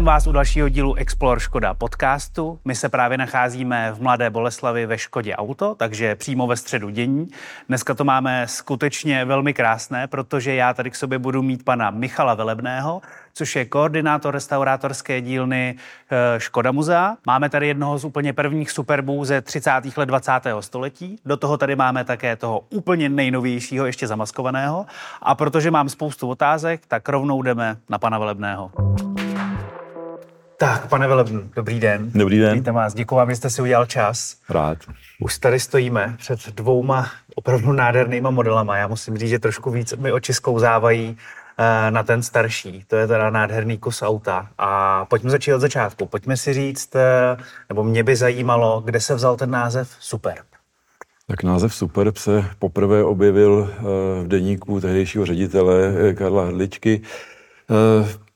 Vítám vás u dalšího dílu Explore Škoda podcastu. My se právě nacházíme v Mladé Boleslavi ve Škodě Auto, takže přímo ve středu dění. Dneska to máme skutečně velmi krásné, protože já tady k sobě budu mít pana Michala Velebného, což je koordinátor restaurátorské dílny eh, Škoda muzea. Máme tady jednoho z úplně prvních superbů ze 30. let 20. století. Do toho tady máme také toho úplně nejnovějšího, ještě zamaskovaného. A protože mám spoustu otázek, tak rovnou jdeme na pana Velebného. Tak, pane Velebný, dobrý den. Dobrý den. Vítám vás, děkuji vám, že jste si udělal čas. Rád. Už tady stojíme před dvouma opravdu nádhernýma modelama. Já musím říct, že trošku víc mi oči zkouzávají eh, na ten starší. To je teda nádherný kus auta. A pojďme začít od začátku. Pojďme si říct, eh, nebo mě by zajímalo, kde se vzal ten název Super. Tak název Superb se poprvé objevil eh, v deníku tehdejšího ředitele Karla Hrdličky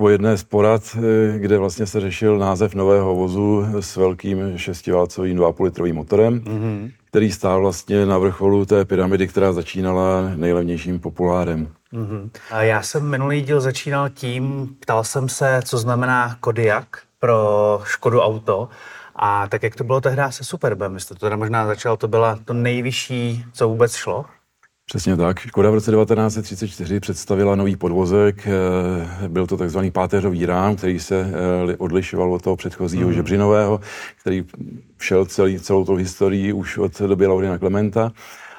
po jedné z porad, eh, kde vlastně se řešil název nového vozu s velkým šestiválcovým 2,5 litrovým motorem, mm-hmm. který stál vlastně na vrcholu té pyramidy, která začínala nejlevnějším populárem. Mm-hmm. A já jsem minulý díl začínal tím, ptal jsem se, co znamená Kodiak pro Škodu Auto. A tak jak to bylo tehdy se Superbem, jste to teda možná začal, to byla to nejvyšší, co vůbec šlo? Přesně tak. Škoda v roce 1934 představila nový podvozek. Eh, byl to takzvaný páteřový rám, který se eh, odlišoval od toho předchozího mm. žebřinového, který šel celý, celou tou historii už od doby Laurina Klementa.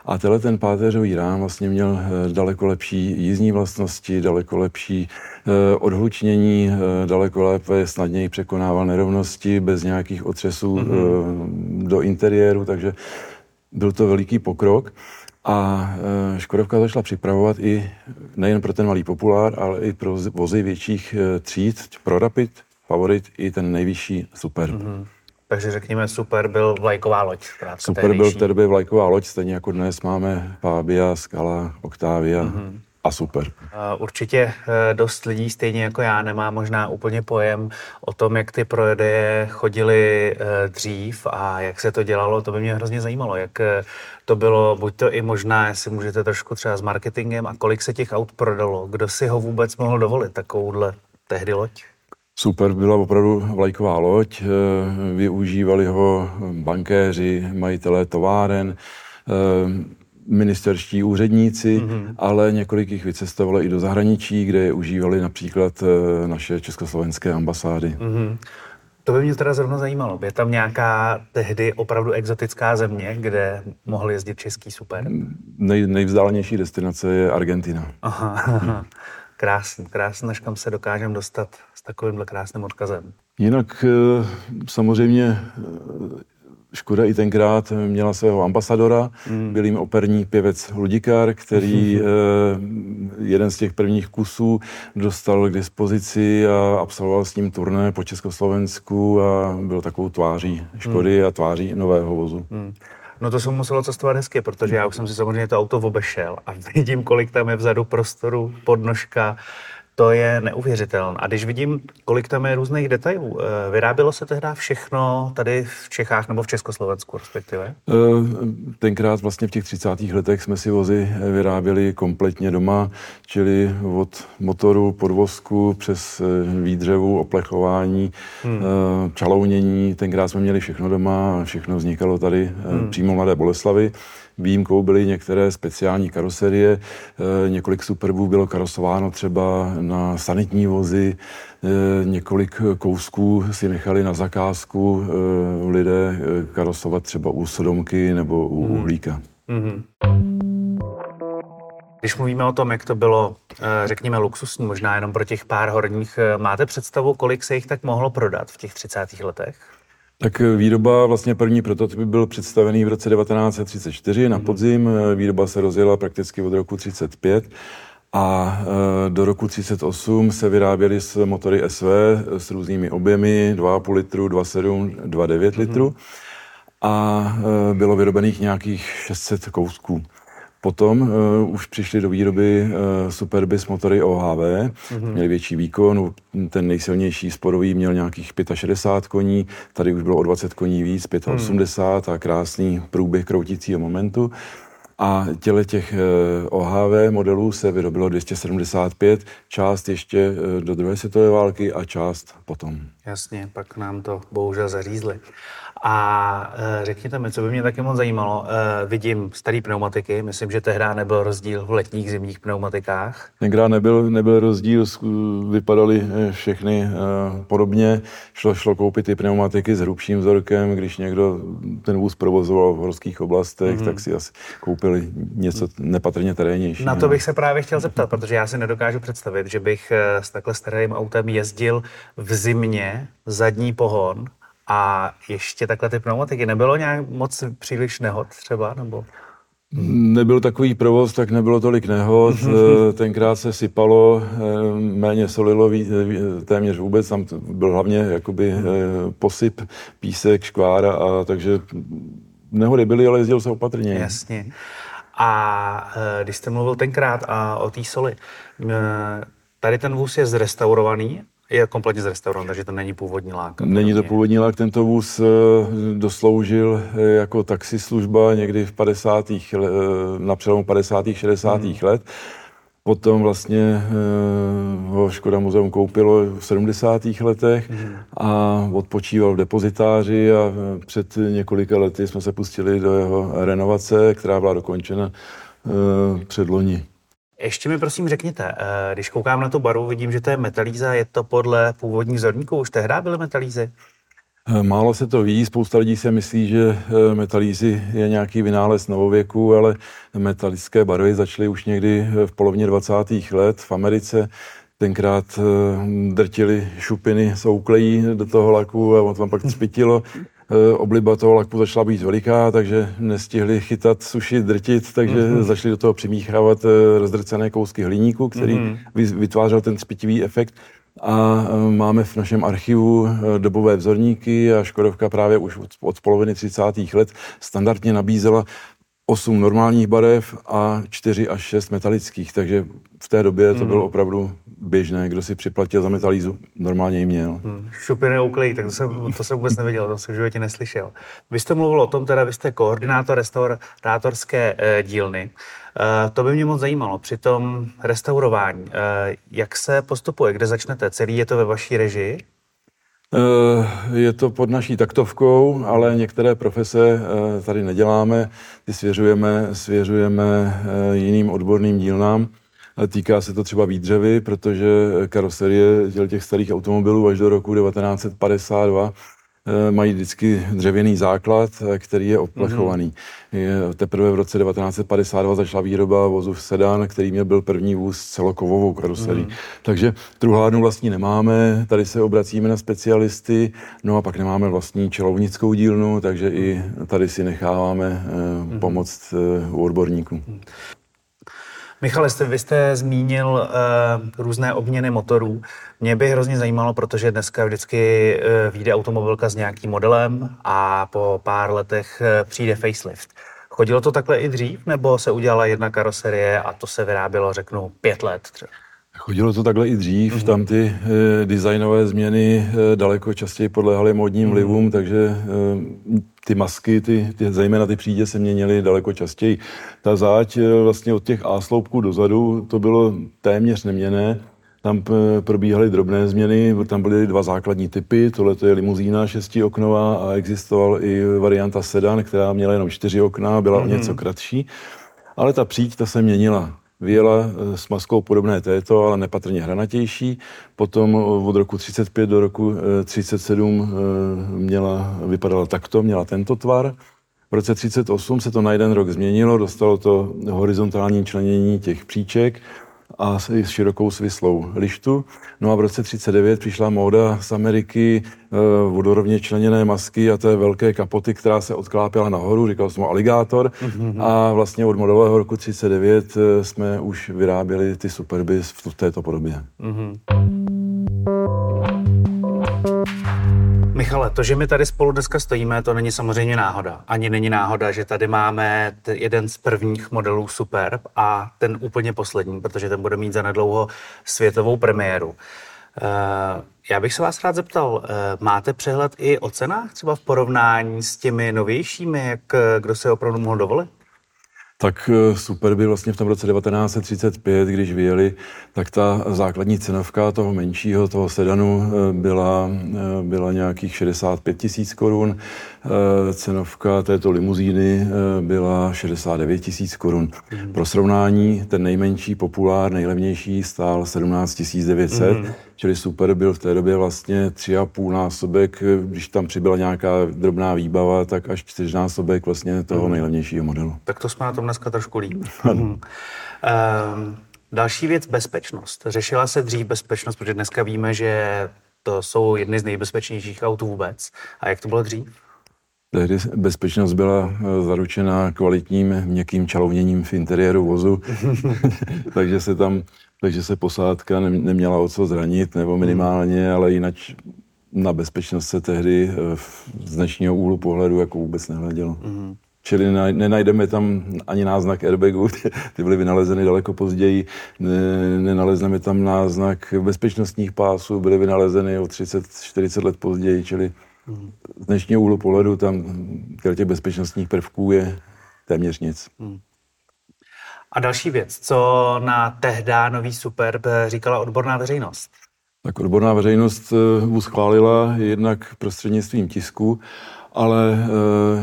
A tenhle ten páteřový rám vlastně měl eh, daleko lepší jízdní vlastnosti, daleko lepší odhlučnění, daleko lépe, snadněji překonával nerovnosti bez nějakých otřesů mm-hmm. do interiéru, takže byl to veliký pokrok. A e, Škodovka začala připravovat i nejen pro ten malý populár, ale i pro vozy větších e, tříd, pro Rapid, Favorit i ten nejvyšší Super. Mm-hmm. Takže řekněme, Super byl vlajková loď. Super byl v té době vlajková loď, stejně jako dnes máme Fabia, Scala, Octavia. Mm-hmm a super. Určitě eh, dost lidí, stejně jako já, nemá možná úplně pojem o tom, jak ty prodeje chodily eh, dřív a jak se to dělalo. To by mě hrozně zajímalo, jak eh, to bylo, buď to i možná, jestli můžete trošku třeba s marketingem a kolik se těch aut prodalo, kdo si ho vůbec mohl dovolit, takovouhle tehdy loď? Super, byla opravdu vlajková loď, využívali ho bankéři, majitelé továren, ministerští úředníci, mm-hmm. ale několik jich vycestovalo i do zahraničí, kde je užívali například eh, naše československé ambasády. Mm-hmm. To by mě teda zrovna zajímalo. Je tam nějaká tehdy opravdu exotická země, kde mohl jezdit český super? Nej, nejvzdálenější destinace je Argentina. Aha, aha. Krásný, krásný, až kam se dokážeme dostat s takovýmhle krásným odkazem. Jinak eh, samozřejmě Škoda i tenkrát měla svého ambasadora, mm. byl jim operní pěvec Ludikar, který eh, jeden z těch prvních kusů dostal k dispozici a absolvoval s ním turné po Československu a byl takovou tváří Škody mm. a tváří nového vozu. Mm. No to jsem muselo cestovat hezky, protože já už jsem si samozřejmě to auto obešel a vidím, kolik tam je vzadu prostoru, podnožka, to je neuvěřitelné. A když vidím, kolik tam je různých detailů, eh, vyrábělo se tehdy všechno tady v Čechách nebo v Československu respektive? Eh, tenkrát vlastně v těch 30. letech jsme si vozy vyráběli kompletně doma, čili od motoru, podvozku přes eh, výdřevu, oplechování, hmm. čalounění. Tenkrát jsme měli všechno doma a všechno vznikalo tady hmm. přímo Mladé Boleslavy. Výjimkou byly některé speciální karoserie. Eh, několik superbů bylo karosováno třeba na sanitní vozy, eh, několik kousků si nechali na zakázku eh, lidé karosovat třeba u Sodomky nebo u hmm. Uhlíka. Mm-hmm. Když mluvíme o tom, jak to bylo, řekněme, luxusní, možná jenom pro těch pár horních, máte představu, kolik se jich tak mohlo prodat v těch 30. letech? Tak eh, výroba, vlastně první prototyp byl představený v roce 1934 na mhm. podzim. Eh, výroba se rozjela prakticky od roku 35 a eh, do roku 38 se vyráběly s motory SV s různými objemy 2,5 litru, 2,7, 2,9 litru a bylo vyrobených nějakých 600 kousků. Potom uh, už přišly do výroby uh, Superby s motory OHV, mm-hmm. měli větší výkon, ten nejsilnější sporový měl nějakých 65 koní, tady už bylo o 20 koní víc, 85 mm. a krásný průběh kroutícího momentu. a těle těch OHV modelů se vyrobilo 275, část ještě do druhé světové války a část potom. Jasně, pak nám to bohužel zařízli. A e, řekněte mi, co by mě taky moc zajímalo, e, vidím starý pneumatiky, myslím, že tehdy nebyl rozdíl v letních zimních pneumatikách. Tenkrát nebyl, nebyl rozdíl, vypadaly e, všechny podobně. Šlo, šlo koupit ty pneumatiky s hrubším vzorkem, když někdo ten vůz provozoval v horských oblastech, mm-hmm. tak si asi koupili něco nepatrně terénnější. Na to bych se právě chtěl zeptat, protože já si nedokážu představit, že bych s takhle starým autem jezdil v zimě zadní pohon a ještě takhle ty pneumatiky, nebylo nějak moc příliš nehod třeba, nebo? Nebyl takový provoz, tak nebylo tolik nehod. Eh, tenkrát se sypalo, eh, méně solilo téměř vůbec. Tam byl hlavně jakoby eh, posyp, písek, škvára, a takže nehody byly, ale jezdil se opatrně. Jasně. A když jste mluvil tenkrát a o té soli, tady ten vůz je zrestaurovaný je kompletně zrestaurován, takže to není původní lák. Není to původní lák, tento vůz eh, dosloužil eh, jako taxislužba někdy v 50. Eh, na přelomu 50. 60. Hmm. let. Potom vlastně ho Škoda muzeum koupilo v 70. letech hmm. a odpočíval v depozitáři a před několika lety jsme se pustili do jeho renovace, která byla dokončena před loni. Ještě mi prosím řekněte, eh, když koukám na tu baru, vidím, že to je metalíza, je to podle původních vzorníků, už tehdy byly metalízy? Eh, málo se to ví, spousta lidí si myslí, že eh, metalízy je nějaký vynález novověku, ale metalické barvy začaly už někdy v polovině 20. let v Americe. Tenkrát drtili šupiny souklejí do toho laku a on tam pak cpitilo. Eh, obliba toho laku začala být veliká, takže nestihli chytat, sušit, drtit, takže mm-hmm. začali do toho přimíchávat eh, rozdrcené kousky hliníku, který mm-hmm. vytvářel ten spětivý efekt. A eh, máme v našem archivu dobové vzorníky a Škodovka právě už od poloviny 30. let standardně nabízela 8 normálních barev a 4 až 6 metalických, takže v té době to mhm. bylo opravdu běžné, kdo si připlatil za metalízu, normálně ji měl. Hmm. Šupiny uklej, tak to jsem, to jsem vůbec nevěděl, to jsem v životě neslyšel. Vy jste mluvil o tom, teda vy jste koordinátor restaurátorské e, dílny. E, to by mě moc zajímalo. Při tom restaurování, e, jak se postupuje, kde začnete? Celý je to ve vaší režii? Je to pod naší taktovkou, ale některé profese tady neděláme, ty svěřujeme, svěřujeme jiným odborným dílnám. Týká se to třeba výdřevy, protože karoserie těch starých automobilů až do roku 1952 eh, mají vždycky dřevěný základ, eh, který je odplechovaný. Mm-hmm. Teprve v roce 1952 začala výroba vozu sedan, který měl byl první vůz s celokovovou karoserií. Mm-hmm. Takže truhlárnu vlastní nemáme, tady se obracíme na specialisty, no a pak nemáme vlastní čelovnickou dílnu, takže i tady si necháváme mm-hmm. pomoct u odborníků. Michale, jste, vy jste zmínil uh, různé obměny motorů. Mě by hrozně zajímalo, protože dneska vždycky uh, vyjde automobilka s nějakým modelem a po pár letech uh, přijde facelift. Chodilo to takhle i dřív, nebo se udělala jedna karoserie a to se vyrábělo, řeknu, pět let třeba? Chodilo to takhle i dřív, mm-hmm. tam ty e, designové změny e, daleko častěji podléhaly modním mm-hmm. vlivům, takže e, ty masky, ty, ty, zejména ty přídě se měnily daleko častěji. Ta záď e, vlastně od těch A sloupků dozadu, to bylo téměř neměné. Tam probíhaly drobné změny, tam byly dva základní typy, tohle je limuzína šestioknová a existoval i varianta sedan, která měla jenom čtyři okna, byla mm-hmm. o mhm. něco kratší. Ale ta příď, ta se měnila vyjela eh, s maskou podobné této, ale nepatrně hranatější. Potom eh, od roku 35 do roku 37 eh, měla, vypadala takto, měla tento tvar. V roce 38 se to na jeden rok změnilo, dostalo to horizontální členění těch příček a s širokou svislou lištu. No a v roce 39 přišla móda z Ameriky e, vodorovně členěné masky a té velké kapoty, která se odklápěla nahoru, říkal jsem aligátor. Mm-hmm. A vlastně od modelového roku 39 eh, jsme už vyráběli ty Superby v této podobě. Mm-hmm. Michale, to, že my tady spolu dneska stojíme, to není samozřejmě náhoda. Ani není náhoda, že tady máme jeden z prvních modelů Superb a ten úplně poslední, protože ten bude mít za nedlouho světovou premiéru. Eh, já bych se vás rád zeptal, eh, máte přehled i o cenách třeba v porovnání s těmi novějšími, jak kdo se opravdu mohl dovolit? Tak eh, super by vlastně v tom roce 1935, když vyjeli, tak ta základní cenovka toho menšího, toho sedanu eh, byla, eh, byla nějakých 65 tisíc korun. Cenovka této limuzíny byla 69 tisíc korun. Mm. Pro srovnání, ten nejmenší populár, nejlevnější stál 17 900, mm. Čili super byl v té době vlastně tři a půl násobek, když tam přibyla nějaká drobná výbava, tak až čtyřnásobek vlastně toho mm. nejlevnějšího modelu. Tak to jsme na tom dneska trošku líp. um, další věc, bezpečnost. Řešila se dřív bezpečnost, protože dneska víme, že to jsou jedny z nejbezpečnějších aut vůbec. A jak to bylo dřív? Tehdy bezpečnost byla eh, zaručena kvalitním měkkým čalovněním v interiéru vozu, takže se tam, takže se posádka neměla o co zranit, nebo minimálně, ale jinak na bezpečnost se tehdy eh, z dnešního úhlu pohledu jako vůbec nehledělo. Mm-hmm. Čili nenajdeme tam ani náznak airbagu, ty byly vynalezeny daleko později, nenalezneme tam náznak bezpečnostních pásů, byly vynalezeny o 30-40 let později, čili z dnešního úhlu pohledu tam těch bezpečnostních prvků je téměř nic. Hmm. A další věc, co na tehdá nový Superb říkala odborná veřejnost? Tak odborná veřejnost ho eh, schválila jednak prostřednictvím tisku, ale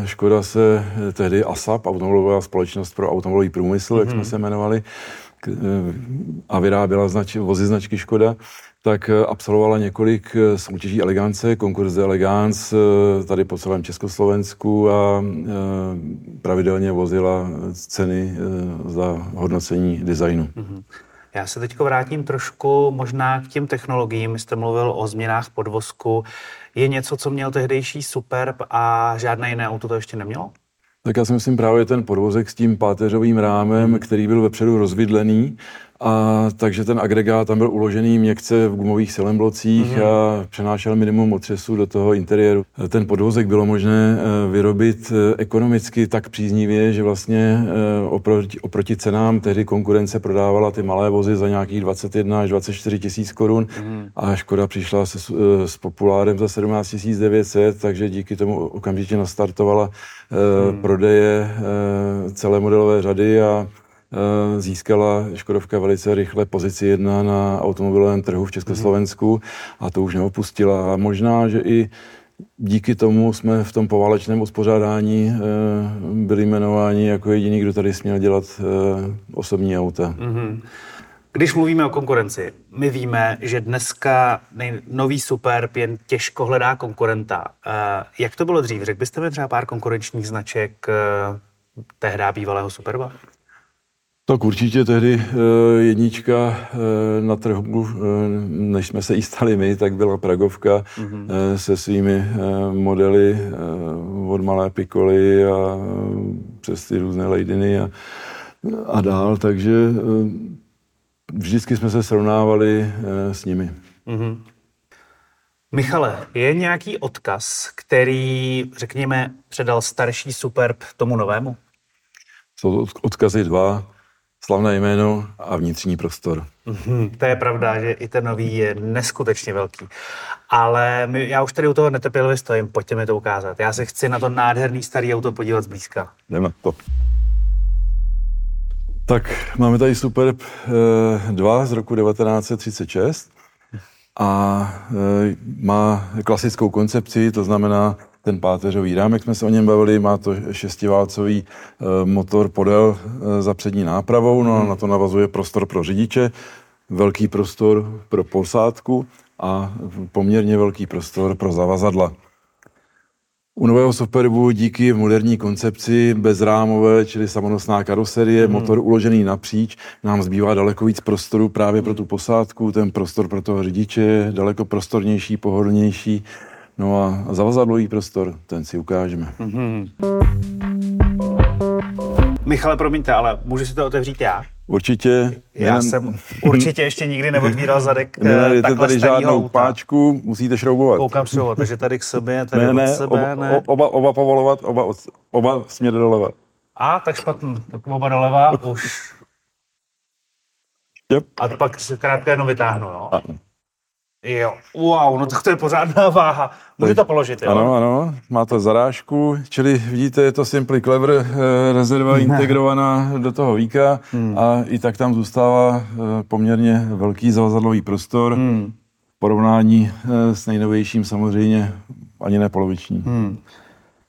e, Škoda se tehdy ASAP, automobilová společnost pro automobilový průmysl, mm-hmm. jak jsme mhm. se jmenovali, k, e, a vyráběla znač, vozy značky Škoda, tak e, absolvovala několik e, soutěží elegance, konkurs de elegance tady po celém Československu a pravidelně vozila ceny za hodnocení designu. Mm-hmm. Já se teď vrátím trošku možná k těm technologiím. Jste mluvil o změnách podvozku. Je něco, co měl tehdejší Superb a žádné jiné auto to ještě nemělo? Tak já si myslím právě ten podvozek s tím páteřovým rámem, který byl vepředu rozvidlený a takže ten agregát tam byl uložený měkce v gumových silemblocích mm-hmm. a přenášel minimum otřesu do toho interiéru. Ten podvozek bylo možné eh, vyrobit eh, ekonomicky tak příznivě, že vlastně eh, oproti, oproti cenám tehdy konkurence prodávala ty malé vozy za nějakých 21 až 24 tisíc korun mm-hmm. a Škoda přišla se, s populárem za 17 900, takže díky tomu okamžitě nastartovala mm-hmm. prodeje celé modelové řady a získala Škodovka velice rychle pozici jedna na automobilovém trhu v Československu a to už neopustila. A možná, že i díky tomu jsme v tom poválečném uspořádání eh, byli jmenováni jako jediný, kdo tady směl dělat eh, osobní auta. Mm-hmm. Když mluvíme o konkurenci, my víme, že dneska nový Superb jen těžko hledá konkurenta. Jak to bylo dřív? Řekl byste mi třeba pár konkurenčních značek tehdy bývalého Superba? Tak určitě tehdy eh, jednička eh, na trhu, eh, než jsme se jí stali my, tak byla Pragovka mm-hmm. se svými modely od malé pikoly a přes ty různé lejdiny a, a dál, takže vždycky jsme se srovnávali s nimi. Mm-hmm. Michale, je nějaký odkaz, který, řekněme, předal starší Superb tomu novému? Jsou odkazy dva slavné jméno a vnitřní prostor. Mm-hmm, to je pravda, že i ten nový je neskutečně velký. Ale my, já už tady u toho netrpělivě stojím, pojďte mi to ukázat. Já se chci na to nádherný starý auto podívat zblízka. Jdeme to. Tak máme tady Superb 2 eh, z roku 1936 a eh, má klasickou koncepci, to znamená ten páteřový rámek, jsme se o něm bavili, má to šestiválcový eh, motor podél eh, za přední nápravou, no a na to navazuje prostor pro řidiče, velký prostor pro posádku a poměrně velký prostor pro zavazadla. U nového Superbu díky moderní koncepci bezrámové, čili samonosná karoserie, hmm. motor uložený napříč, nám zbývá daleko víc prostoru právě pro tu posádku, ten prostor pro toho řidiče je daleko prostornější, pohodlnější No a zavazadlový prostor, ten si ukážeme. Mm-hmm. Michale, promiňte, ale můžu si to otevřít já? Určitě. Já ne, jsem určitě ještě nikdy neotvíral zadek ne, ne, tady žádnou auta. páčku, musíte šroubovat. Koukám šroubovat, takže tady k sobě, tady ne, ne, od sebe, oba, ne. Oba, oba povolovat, oba, oba směr doleva. A, tak špatný, tak oba doleva už. Yep. A pak se krátko jenom vytáhnu, jo? A. Jo, wow, no tak to je pořádná váha. Můžu to položit, jo? Ano, ano, má to zarážku, čili vidíte, je to Simply Clever, eh, rezerva integrovaná do toho víka hmm. a i tak tam zůstává eh, poměrně velký zavazadlový prostor. Hmm. V porovnání eh, s nejnovějším samozřejmě ani ne poloviční. Hmm.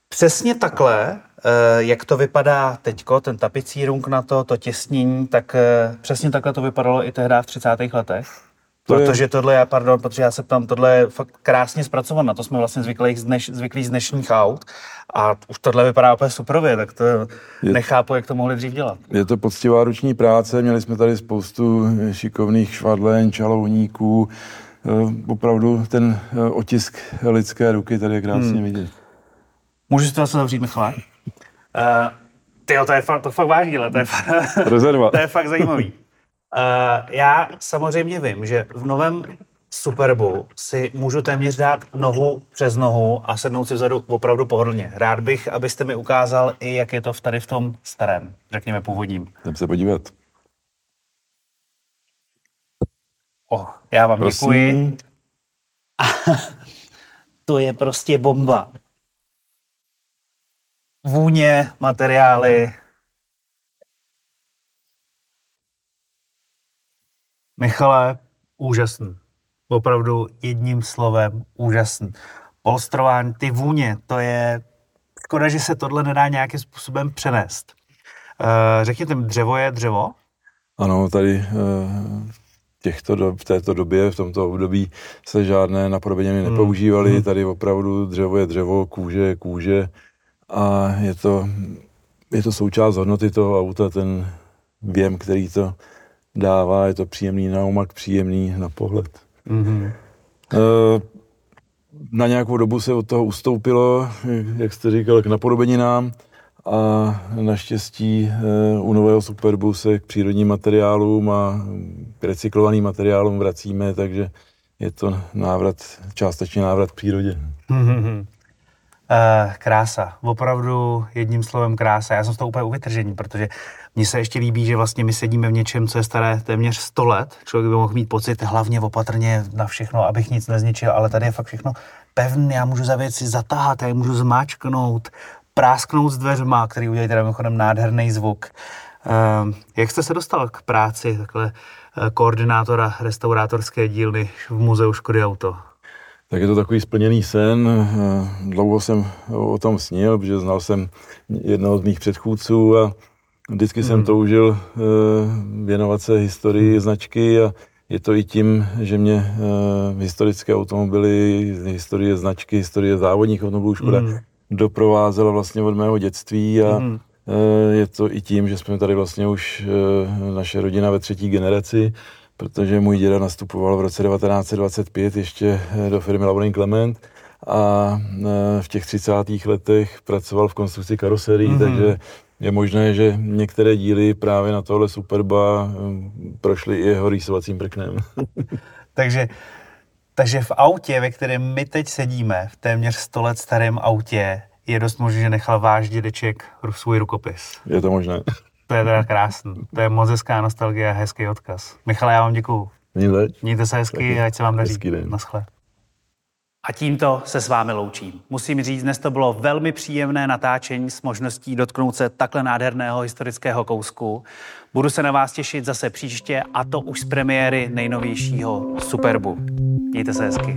Přesně takhle, eh, jak to vypadá teďko, ten tapicírung na to, to těsnění, tak eh, přesně takhle to vypadalo i tehdy v 30. letech. To protože je... tohle, já, pardon, protože já se tam, tohle je fakt krásně zpracované, na to jsme vlastně zvyklí z, dneš, zvyklí z dnešních aut a už tohle vypadá úplně superově, tak to je, nechápu, jak to mohli dřív dělat. Je to poctivá ruční práce, měli jsme tady spoustu šikovných švadlen, čalouníků, eh, opravdu ten otisk lidské ruky tady je krásně hmm. vidět. Můžu si to zase zavřít, Michale? Uh, tyjo, to je fakt, to fakt vážný, to je fakt, to je fakt zajímavý. Uh, já samozřejmě vím, že v novém Superbu si můžu téměř dát nohu přes nohu a sednout si vzadu opravdu pohodlně. Rád bych, abyste mi ukázal i, jak je to tady v tom starém, řekněme původním. Jdem se podívat. Oh, já vám Prosím. děkuji. to je prostě bomba vůně, materiály. Michale, úžasný. Opravdu jedním slovem úžasný. Polstrování, ty vůně, to je... Škoda, že se tohle nedá nějakým způsobem přenést. Uh, řekněte mi, dřevo je dřevo? Ano, tady uh, těchto do, v této době, v tomto období se žádné napodobeniny hmm. nepoužívaly. Hmm. Tady opravdu dřevo je dřevo, kůže je kůže a je to, je to součást hodnoty toho auta, ten věm, který to dává, je to příjemný naumak, příjemný na pohled. Mm-hmm. Na nějakou dobu se od toho ustoupilo, jak jste říkal, k napodobeninám a naštěstí e, u nového Superbu se k přírodním materiálům a k recyklovaným materiálům vracíme, takže je to návrat, částečně návrat k přírodě. Mm-hmm. Uh, krása, opravdu jedním slovem krása. Já jsem z toho úplně uvytržený, protože mně se ještě líbí, že vlastně my sedíme v něčem, co je staré téměř 100 let. Člověk by mohl mít pocit hlavně opatrně na všechno, abych nic nezničil, ale tady je fakt všechno pevné. Já můžu za věci zatáhat, já je můžu zmáčknout, prásknout s dveřma, který udělají teda mimochodem nádherný zvuk. Uh, jak jste se dostal k práci takhle uh, koordinátora restaurátorské dílny v muzeu Škody Auto? tak je to takový splněný sen. Dlouho jsem o tom snil, protože znal jsem jednoho z mých předchůdců a vždycky jsem hmm. toužil eh, věnovat se historii hmm. značky a je to i tím, že mě eh, historické automobily, historie značky, historie závodních automobilů Škoda mm. doprovázela vlastně od mého dětství a mm. je to i tím, že jsme tady vlastně už naše rodina ve třetí generaci protože můj děda nastupoval v roce 1925 ještě eh, do firmy Laurin Clement a eh, v těch 30. letech pracoval v konstrukci karoserií, mm-hmm. takže je možné, že některé díly právě na tohle Superba eh, prošly i jeho rýsovacím prknem. takže, takže v autě, ve kterém my teď sedíme, v téměř 100 let starém autě, je dost možné, že nechal váš dědeček svůj rukopis. Je to možné. To je teda krásný. To je moc hezká nostalgie a hezký odkaz. Michale, já vám děkuju. Mějte se hezky a ať se vám daří. Naschle. A tímto se s vámi loučím. Musím říct, dnes to bylo velmi příjemné natáčení s možností dotknout se takhle nádherného historického kousku. Budu se na vás těšit zase příště a to už z premiéry nejnovějšího Superbu. Mějte se hezky.